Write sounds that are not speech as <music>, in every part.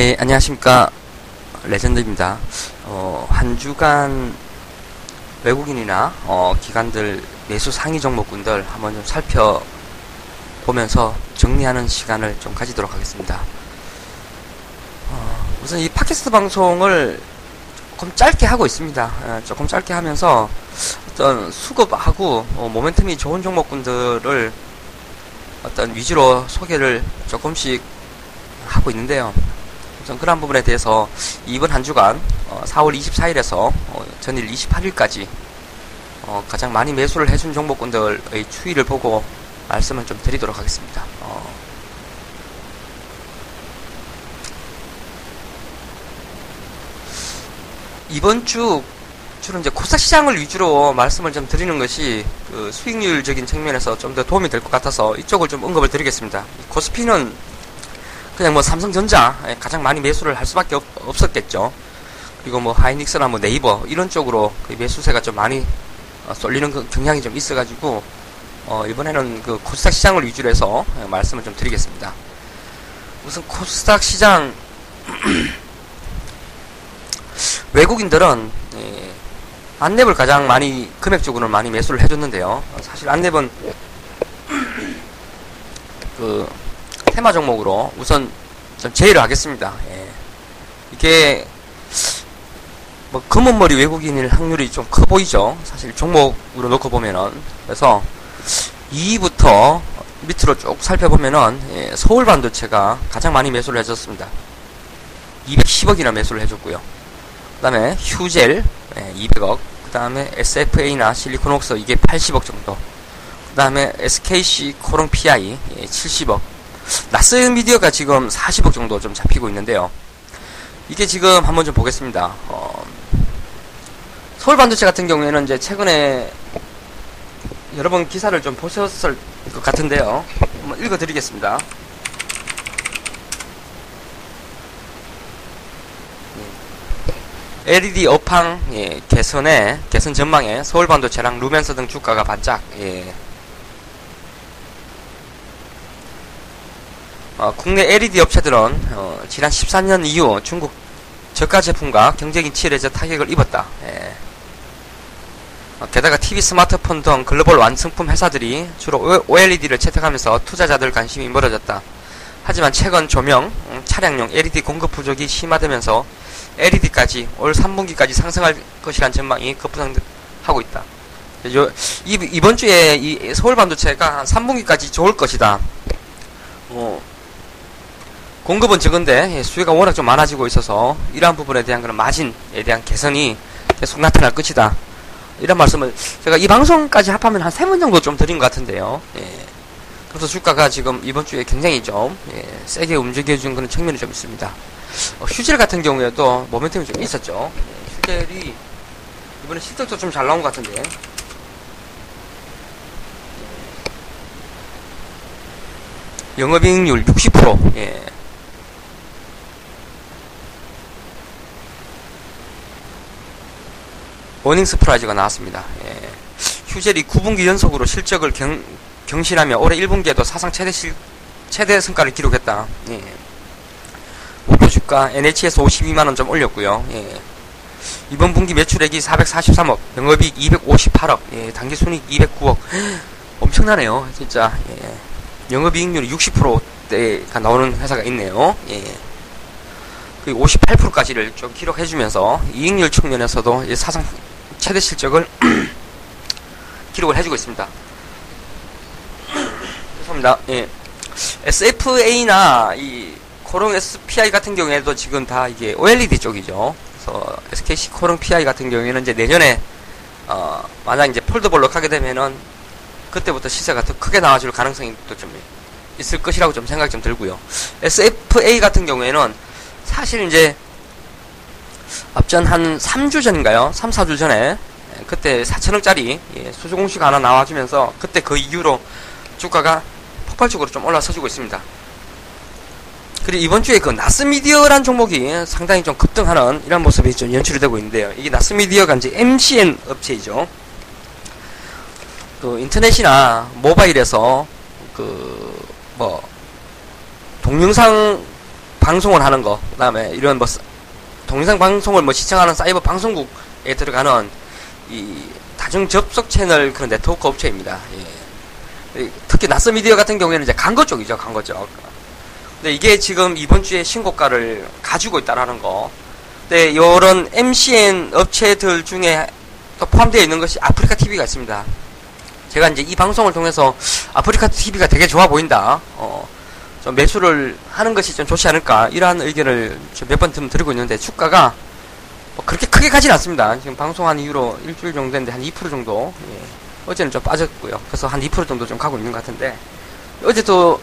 네, 안녕하십니까. 레전드입니다. 어, 한 주간 외국인이나, 어, 기관들 매수 상위 종목군들 한번 좀 살펴보면서 정리하는 시간을 좀 가지도록 하겠습니다. 어, 우선 이 팟캐스트 방송을 조금 짧게 하고 있습니다. 어, 조금 짧게 하면서 어떤 수급하고 어, 모멘텀이 좋은 종목군들을 어떤 위주로 소개를 조금씩 하고 있는데요. 우선 그런 부분에 대해서 이번 한 주간 어, 4월 24일에서 어, 전일 28일까지 어, 가장 많이 매수를 해준 종목군들의 추이를 보고 말씀을 좀 드리도록 하겠습니다. 어, 이번 주 주로 이제 코스닥 시장을 위주로 말씀을 좀 드리는 것이 그 수익률적인 측면에서 좀 더 도움이 될 것 같아서 이쪽을 좀 언급을 드리겠습니다. 코스피는 그냥 뭐 삼성전자 가장 많이 매수를 할 수밖에 없, 었겠죠 그리고 뭐 하이닉스나 뭐 네이버 이런 쪽으로 그 매수세가 좀 많이 어, 쏠리는 그 경향이 좀 있어가지고 어, 이번에는 그 코스닥 시장을 위주로 해서 말씀을 좀 드리겠습니다. 우선 코스닥 시장 <clears throat> 외국인들은 예, 안랩을 가장 많이 금액적으로 많이 매수를 해줬는데요. 사실 안랩은 <clears throat> 그 테마 종목으로 우선 좀 제의를 하겠습니다. 예. 이게 뭐 검은머리 외국인일 확률이 좀 커 보이죠. 사실 종목으로 놓고 보면은 그래서 2위부터 밑으로 쭉 살펴보면은 예, 서울 반도체가 가장 많이 매수를 해줬습니다. 210억이나 매수를 해줬고요. 그 다음에 휴젤 예, 200억 그 다음에 SFA나 실리콘웍스 이게 80억 정도 그 다음에 SKC 코롱 PI 예, 70억 나스 미디어가 지금 40억 정도 좀 잡히고 있는데요. 이게 지금 한번 좀 보겠습니다. 어, 서울 반도체 같은 경우에는 이제 최근에 여러 번 기사를 좀 보셨을 것 같은데요. 한번 읽어드리겠습니다. LED 업황 예, 개선에 개선 전망에 서울 반도체랑 루멘서 등 주가가 반짝 예, 어, 국내 LED 업체들은 어, 지난 14년 이후 중국 저가 제품과 경쟁이 치열해져 타격을 입었다. 예. 어, 게다가 TV, 스마트폰 등 글로벌 완성품 회사들이 주로 OLED를 채택하면서 투자자들 관심이 멀어졌다. 하지만 최근 조명, 음, 차량용 LED 공급 부족이 심화되면서 LED까지 올 3분기까지 상승할 것이란 전망이 급부상하고 있다. 요, 이, 번 주에 이 서울 반도체가 3분기까지 좋을 것이다. 어, 공급은 적은데 예, 수요가 워낙 좀 많아지고 있어서 이러한 부분에 대한 그런 마진에 대한 개선이 계속 나타날 것이다. 이런 말씀을 제가 이 방송까지 합하면 한 세 번 정도 좀 드린 것 같은데요. 예. 그래서 주가가 지금 이번 주에 굉장히 좀 예, 세게 움직여준 그런 측면이 좀 있습니다. 어, 휴젤 같은 경우에도 모멘텀이 좀 있었죠. 예, 휴젤이 이번에 실적도 좀 잘 나온 것 같은데 영업이익률 60% 예. earning surprise가 나왔습니다. 예. 휴젤이 9분기 연속으로 실적을 경, 경신하며 올해 1분기에도 사상 최대 실, 최대 성과를 기록했다. 예. 목표 주가 NH에서 52만원 좀 올렸고요. 예. 이번 분기 매출액이 443억, 영업이익 258억, 예. 당기순이익 209억. <gasps> 엄청나네요, 진짜. 예. 영업이익률이 60%대가 나오는 회사가 있네요. 예. 그 58%까지를 좀 기록해주면서 이익률 측면에서도 사상 최대 실적을 <clears throat> 기록을 해주고 있습니다. 죄송합니다. 예. SFA나 이 코오롱 PI 같은 경우에도 지금 다 이게 OLED 쪽이죠. 그래서 SKC 코오롱 PI 같은 경우에는 이제 내년에 어 만약 이제 foldable로 가게 되면은 그때부터 시세가 더 크게 나와줄 가능성이 또 좀 있을 것이라고 좀 생각이 좀 들고요. SFA 같은 경우에는 사실 이제 앞전 한 3주 전인가요? 3, 4주 전에 예, 그때 4천원짜리 예, 수주 공시가 하나 나와주면서 그때 그 이후로 주가가 폭발적으로 좀 올라서주고 있습니다. 그리고 이번 주에 그 나스미디어란 종목이 상당히 좀 급등하는 이런 모습이 좀 연출이 되고 있는데요. 이게 나스미디어가 이제 MCN 업체이죠. 그 인터넷이나 모바일에서 그 뭐 동영상 방송을 하는 거, 그 다음에 이런 뭐 동영상 방송을 뭐 시청하는 사이버 방송국에 들어가는 이 다중 접속 채널 그런 네트워크 업체입니다. 예. 특히 낯선 미디어 같은 경우에는 이제 광고 쪽이죠, 광고 쪽. 근데 이게 지금 이번 주에 신고가를 가지고 있다라는 거. 근데 요런 MCN 업체들 중에 또 포함되어 있는 것이 아프리카 TV가 있습니다. 제가 이제 이 방송을 통해서 아프리카 TV가 되게 좋아 보인다. 어, 좀 매수를 하는 것이 좀 좋지 않을까. 이러한 의견을 몇번 드리고 있는데 주가가 뭐 그렇게 크게 가진 않습니다. 지금 방송한 이후로 일주일 정도 됐는데 한 2% 정도. 예. 어제는 좀 빠졌고요. 그래서 한 2% 정도 좀 가고 있는 것 같은데 어제도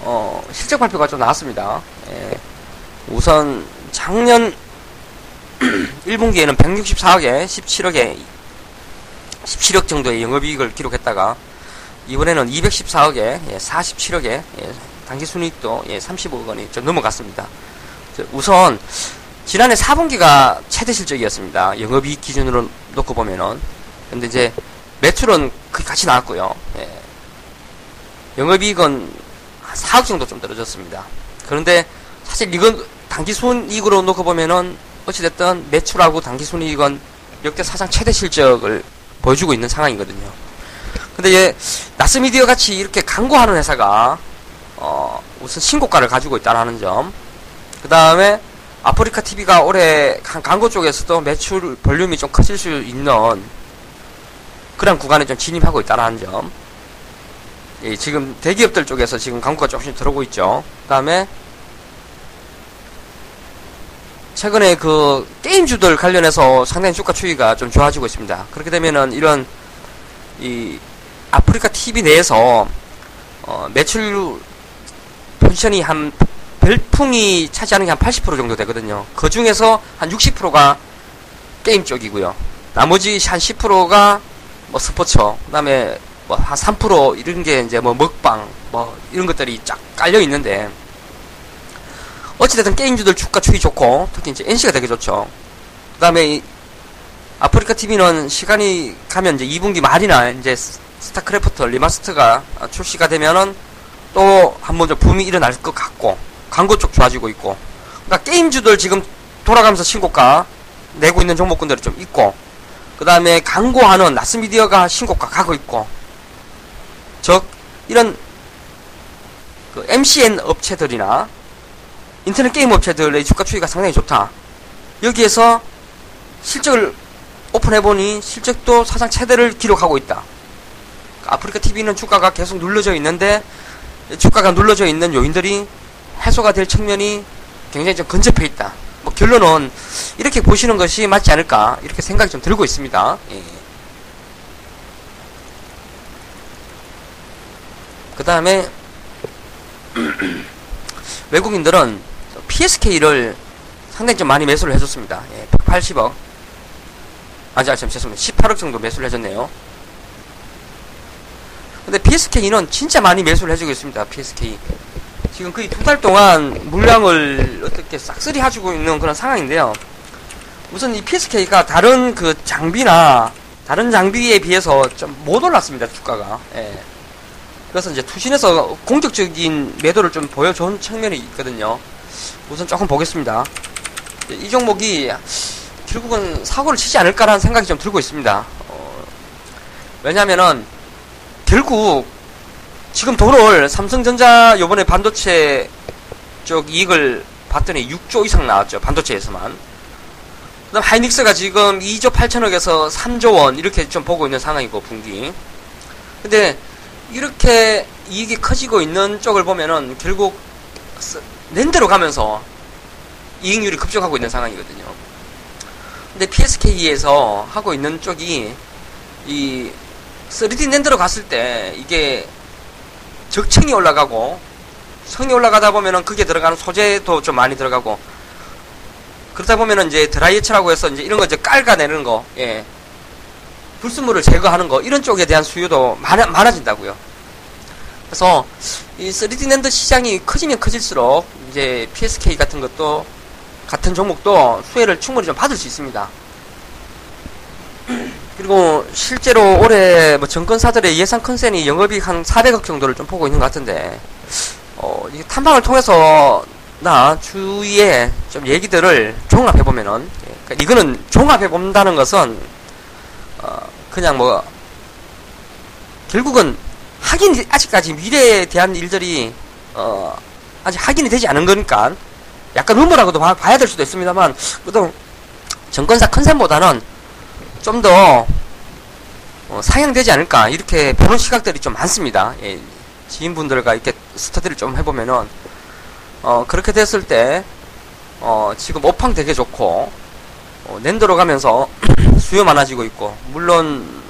어, 실적 발표가 좀 나왔습니다. 예. 우선 작년 1분기에는 164억에 17억에 17억 정도의 영업이익을 기록했다가 이번에는 214억에 예, 47억에 예, 당기순이익도 예, 35억 원이 좀 넘어갔습니다. 우선 지난해 4분기가 최대 실적이었습니다. 영업이익 기준으로 놓고 보면은 근데 이제 매출은 그 같이 나왔고요. 예. 영업이익은 한 4억 정도 좀 떨어졌습니다. 그런데 사실 이건 당기순이익으로 놓고 보면은 어찌됐든 매출하고 당기순이익은 역대 사상 최대 실적을 보여주고 있는 상황이거든요. 근데 얘 나스미디어 같이 이렇게 광고하는 회사가 어 우선 신고가를 가지고 있다는 점. 그 다음에 아프리카 TV가 올해 광고 쪽에서도 매출 볼륨이 좀 커질 수 있는 그런 구간에 좀 진입하고 있다는 점. 예, 지금 대기업들 쪽에서 지금 광고가 조금씩 들어오고 있죠. 그 다음에 최근에 그 게임주들 관련해서 상당히 주가 추이가 좀 좋아지고 있습니다. 그렇게 되면은 이런 이 아프리카 TV 내에서 어 매출 포지션이 한 별풍이 차지하는 게 한 80% 정도 되거든요. 그 중에서 한 60%가 게임 쪽이고요. 나머지 한 10%가 뭐 스포츠, 그 다음에 뭐 한 3% 이런 게 이제 뭐 먹방, 뭐 이런 것들이 쫙 깔려 있는데 어찌됐든 게임주들 주가 추이 좋고 특히 이제 NC가 되게 좋죠. 그 다음에 아프리카 TV는 시간이 가면 이제 2분기 말이나 이제 스타크래프트 리마스터가 출시가 되면은 또 한번좀 붐이 일어날 것 같고 광고 쪽 좋아지고 있고 그러니까 게임주들 지금 돌아가면서 신고가 내고 있는 종목군들이 좀 있고 그 다음에 광고하는 나스미디어가 신고가 가고 있고 즉 이런 그 MCN 업체들이나 인터넷 게임 업체들의 주가 추이가 상당히 좋다. 여기에서 실적을 오픈해보니 실적도 사상 최대를 기록하고 있다. 아프리카 TV는 주가가 계속 눌러져 있는데 주가가 눌러져 있는 요인들이 해소가 될 측면이 굉장히 좀 근접해 있다. 뭐 결론은 이렇게 보시는 것이 맞지 않을까 이렇게 생각이 좀 들고 있습니다. 예. 그 다음에 <clears throat> 외국인들은 PSK를 상당히 좀 많이 매수를 해줬습니다. 예, 180억. 아, 자, 죄송합니다. 18억 정도 매수를 해줬네요. 근데 PSK는 진짜 많이 매수를 해주고 있습니다. PSK. 지금 거의 두 달 동안 물량을 어떻게 싹쓸이 해주고 있는 그런 상황인데요. 우선 이 PSK가 다른 그 장비나 다른 장비에 비해서 좀 못 올랐습니다. 주가가. 예. 그래서 이제 투신에서 공격적인 매도를 좀 보여준 측면이 있거든요. 우선 조금 보겠습니다. 이 종목이 결국은 사고를 치지 않을까라는 생각이 좀 들고 있습니다. 어, 왜냐면은 결국 지금 돈을 삼성전자 요번에 반도체 쪽 이익을 봤더니 6조 이상 나왔죠. 반도체에서만. 그 다음 하이닉스가 지금 2조 8천억에서 3조 원 이렇게 좀 보고 있는 상황이고 분기. 근데 이렇게 이익이 커지고 있는 쪽을 보면은 결국 랜드로 가면서 이익률이 급격하고 있는 상황이거든요. 근데 PSK에서 하고 있는 쪽이 이 3D 랜드로 갔을 때 이게 적층이 올라가고 성이 올라가다 보면은 그게 들어가는 소재도 좀 많이 들어가고 그러다 보면은 이제 드라이처라고 해서 이제 이런 거 이제 깔아내는 거, 예. 불순물을 제거하는 거 이런 쪽에 대한 수요도 많아, 많아진다고요. 그래서 이 3D 랜드 시장이 커지면 커질수록 이제 PSK 같은 것도 같은 종목도 수혜를 충분히 좀 받을 수 있습니다. 그리고 실제로 올해 뭐 정권사들의 예상 컨센이 영업이익 한 400억 정도를 좀 보고 있는 것 같은데 어, 이 탐방을 통해서 나 주위에 좀 얘기들을 종합해 보면은 예, 그러니까 이거는 종합해 본다는 것은 어 그냥 뭐 결국은 확인 아직까지 미래에 대한 일들이 어 아직 확인이 되지 않은 거니까 약간 루머라고도 봐, 봐야 될 수도 있습니다만 그래도 정권사 컨셉보다는 좀더 어, 상향되지 않을까 이렇게 보는 시각들이 좀 많습니다. 예, 지인분들과 이렇게 스터디를 좀 해보면은 어, 그렇게 됐을 때 어, 지금 오팡 되게 좋고 어, 낸더로 가면서 <clears throat> 수요 많아지고 있고 물론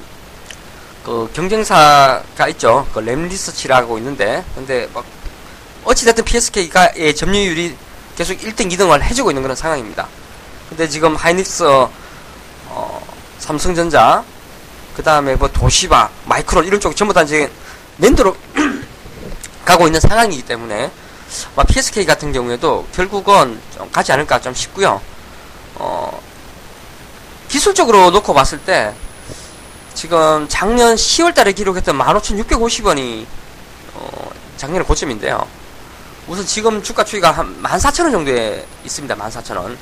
그 경쟁사가 있죠. 그 램리서치라고 있는데 근데 막 어찌됐든 PSK가 의 점유율이 계속 1등, 2등을 해주고 있는 그런 상황입니다. 근데 지금 하이닉스, 어, 삼성전자, 그 다음에 뭐 도시바, 마이크론 이런 쪽 전부 다 이제 랜드로 <clears throat> 가고 있는 상황이기 때문에 뭐 PSK 같은 경우에도 결국은 좀 가지 않을까 좀 싶고요. 어, 기술적으로 놓고 봤을 때 지금 작년 10월달에 기록했던 15,650원이 어, 작년에 고점인데요. 우선 지금 주가 추이가 한 14,000원 정도에 있습니다. 14,000원.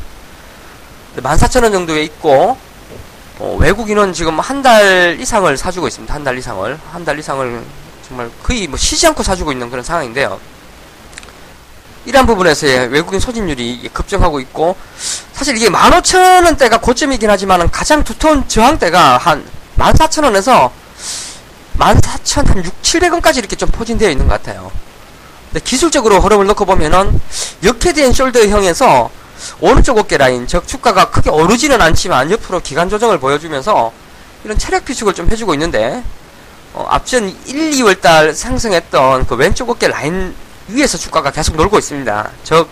14,000원 정도에 있고 어, 외국인은 지금 한 달 이상을 사주고 있습니다. 한 달 이상을 한 달 이상을 정말 거의 뭐 쉬지 않고 사주고 있는 그런 상황인데요. 이러한 부분에서의 외국인 소진율이 급증하고 있고 사실 이게 15,000원대가 고점이긴 하지만 가장 두터운 저항대가 한 14,000원에서 14,000, 한 6, 700원까지 이렇게 좀 포진되어 있는 것 같아요. 근데 기술적으로 흐름을 놓고 보면은 역head and shoulder형에서 오른쪽 어깨 라인, 즉 주가가 크게 오르지는 않지만 옆으로 기간 조정을 보여주면서 이런 체력 비축을 좀 해주고 있는데 어, 앞전 1, 2월 달 상승했던 그 왼쪽 어깨 라인 위에서 주가가 계속 놀고 있습니다. 즉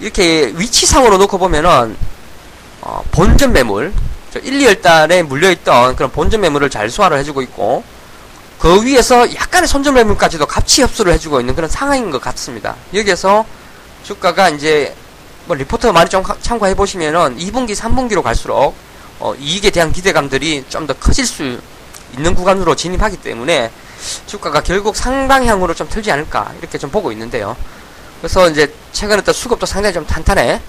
이렇게 위치상으로 놓고 보면은 어, 본전 매물, 1, 2월 달에 물려있던 그런 본전 매물을 잘 소화를 해주고 있고 그 위에서 약간의 손전 매물까지도 같이 흡수를 해주고 있는 그런 상황인 것 같습니다. 여기에서 주가가 이제 뭐 리포터 많이 좀 참고해 보시면은 2분기, 3분기로 갈수록 어, 이익에 대한 기대감들이 좀 더 커질 수 있는 구간으로 진입하기 때문에 주가가 결국 상방향으로 좀 틀지 않을까 이렇게 좀 보고 있는데요. 그래서 이제 최근에 또 수급도 상당히 좀 탄탄해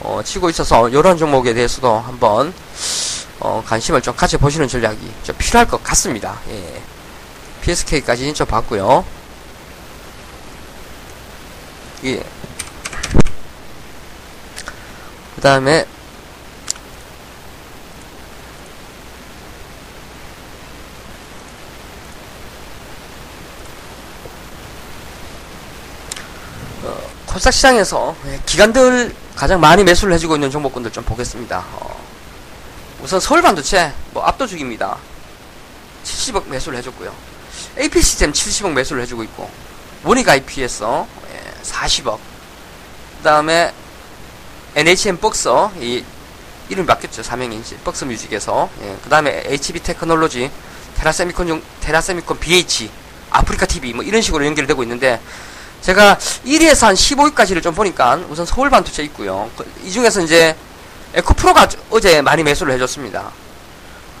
어, 치고 있어서 이런 종목에 대해서도 한번 어, 관심을 좀 가져보시는 전략이 좀 필요할 것 같습니다. 예. PSK까지 좀 봤고요. 예. 그 다음에 어, 코스닥 시장에서 예, 기관들 가장 많이 매수를 해주고 있는 종목군들 좀 보겠습니다. 어, 우선 서울 반도체 뭐 압도적입니다. 70억 매수를 해줬고요. AP시스템 70억 매수를 해주고 있고 모닉 IP에서 예, 40억 그 다음에 NHN 박서 이 이름이 바뀌었죠 사명인지 박스 뮤직에서. 예, 그 다음에 HB 테크놀로지 테라세미콘 중 테라세미콘 BH 아프리카 TV 뭐 이런 식으로 연결되고 있는데 제가 1위에서 한 15위까지를 좀 보니까 우선 서울 반도체 있고요. 그, 이 중에서 이제 에코프로가 어제 많이 매수를 해줬습니다.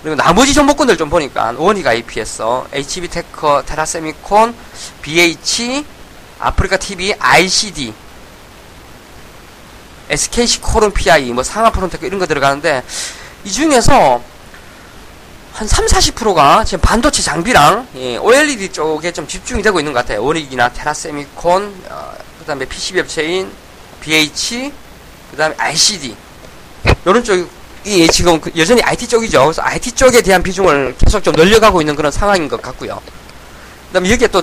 그리고 나머지 종목군들 좀 보니까 원익 IPS HB 테크 테라세미콘 BH 아프리카 TV ICD SKC 코오롱 PI, 뭐 상아프론테크 이런 거 들어가는데 이 중에서 한 3, 40%가 지금 반도체 장비랑 예, OLED 쪽에 좀 집중이 되고 있는 것 같아요. 오닉이나 테라세미콘, 어, 그 다음에 PCB 업체인 BH, 그 다음에 RCD 이런 쪽이 지금 그 여전히 IT 쪽이죠. 그래서 IT 쪽에 대한 비중을 계속 좀 늘려가고 있는 그런 상황인 것 같고요. 그 다음에 여기에 또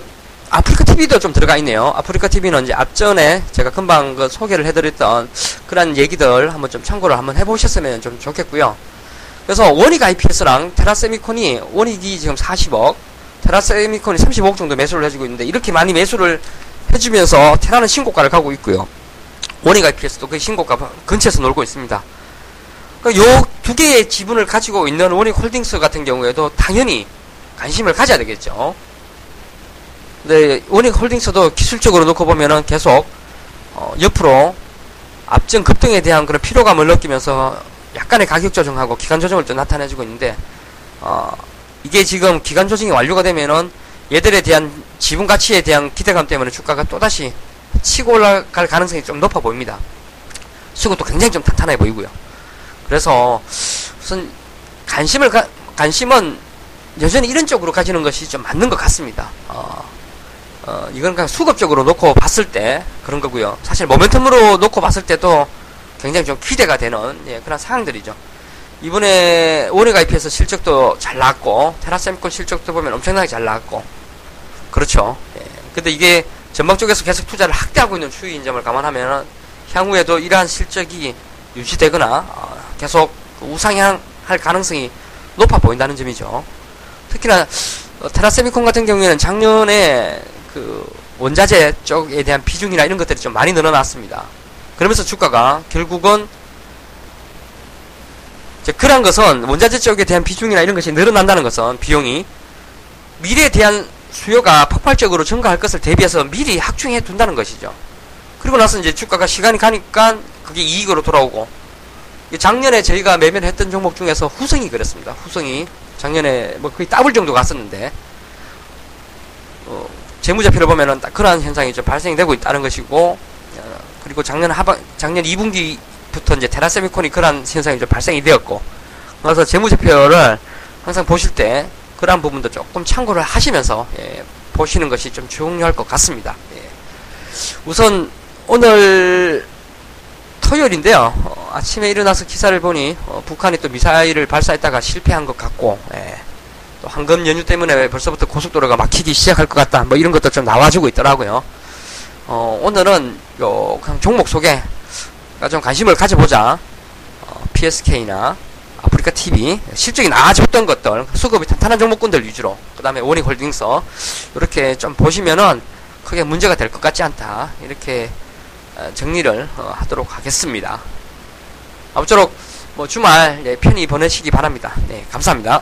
아프리카 TV도 좀 들어가 있네요. 아프리카 TV는 이제 앞전에 제가 금방 그 소개를 해드렸던 그런 얘기들 한번 좀 참고를 한번 해보셨으면 좀 좋겠고요. 그래서 원익 IPS랑 테라세미콘이 원익이 지금 40억, 테라세미콘이 35억 정도 매수를 해주고 있는데 이렇게 많이 매수를 해주면서 테라는 신고가를 가고 있고요. 원익 IPS도 그 신고가 근처에서 놀고 있습니다. 그러니까 요두 개의 지분을 가지고 있는 원익 홀딩스 같은 경우에도 당연히 관심을 가져야 되겠죠. 네, 원익 홀딩스도 기술적으로 놓고 보면은 계속 어, 옆으로 앞전 급등에 대한 그런 피로감을 느끼면서 약간의 가격 조정하고 기간 조정을 또 나타내주고 있는데 어, 이게 지금 기간 조정이 완료가 되면은 얘들에 대한 지분 가치에 대한 기대감 때문에 주가가 또다시 치고 올라갈 가능성이 좀 높아 보입니다. 수급도 굉장히 좀 탄탄해 보이고요. 그래서 우선 관심을 가, 관심은 여전히 이런 쪽으로 가지는 것이 좀 맞는 것 같습니다. 어, 어, 이건 그냥 수급적으로 놓고 봤을 때 그런 거고요. 사실 모멘텀으로 놓고 봤을 때도 굉장히 좀 기대가 되는 예, 그런 상황들이죠. 이번에 원에 가입해서 실적도 잘 나왔고 테라세미콘 실적도 보면 엄청나게 잘 나왔고 그렇죠. 예. 근데 이게 전방 쪽에서 계속 투자를 확대하고 있는 추이인 점을 감안하면 향후에도 이러한 실적이 유지되거나 어, 계속 우상향할 가능성이 높아 보인다는 점이죠. 특히나 어, 테라세미콘 같은 경우에는 작년에 그 원자재 쪽에 대한 비중이나 이런 것들이 좀 많이 늘어났습니다. 그러면서 주가가 결국은 이제 그런 것은 원자재 쪽에 대한 비중이나 이런 것이 늘어난다는 것은 비용이 미래에 대한 수요가 폭발적으로 증가할 것을 대비해서 미리 확충해 둔다는 것이죠. 그리고 나서 이제 주가가 시간이 가니까 그게 이익으로 돌아오고 작년에 저희가 매매를 했던 종목 중에서 후성이 그랬습니다. 후성이 작년에 뭐 거의 더블 정도 갔었는데 어, 재무제표를 보면은 딱 그러한 현상이 좀 발생되고 있다는 것이고 어, 그리고 작년 하반 작년 2분기부터 이제 테라세미콘이 그러한 현상이 좀 발생이 되었고 그래서 재무제표를 항상 보실 때 그러한 부분도 조금 참고를 하시면서 예, 보시는 것이 좀 중요할 것 같습니다. 예. 우선 오늘 토요일인데요. 어, 아침에 일어나서 기사를 보니 어, 북한이 또 미사일을 발사했다가 실패한 것 같고 예. 또 황금 연휴 때문에 벌써부터 고속도로가 막히기 시작할 것 같다. 뭐 이런 것도 좀 나와주고 있더라고요. 어, 오늘은 요 종목 속에 좀 관심을 가져보자. 어, PSK나 아프리카 TV 실적이 나아졌던 것들 수급이 탄탄한 종목군들 위주로 그 다음에 원익홀딩스 이렇게 좀 보시면은 크게 문제가 될 것 같지 않다 이렇게 어, 정리를 어, 하도록 하겠습니다 아무쪼록 뭐 주말 네, 편히 보내시기 바랍니다 네 감사합니다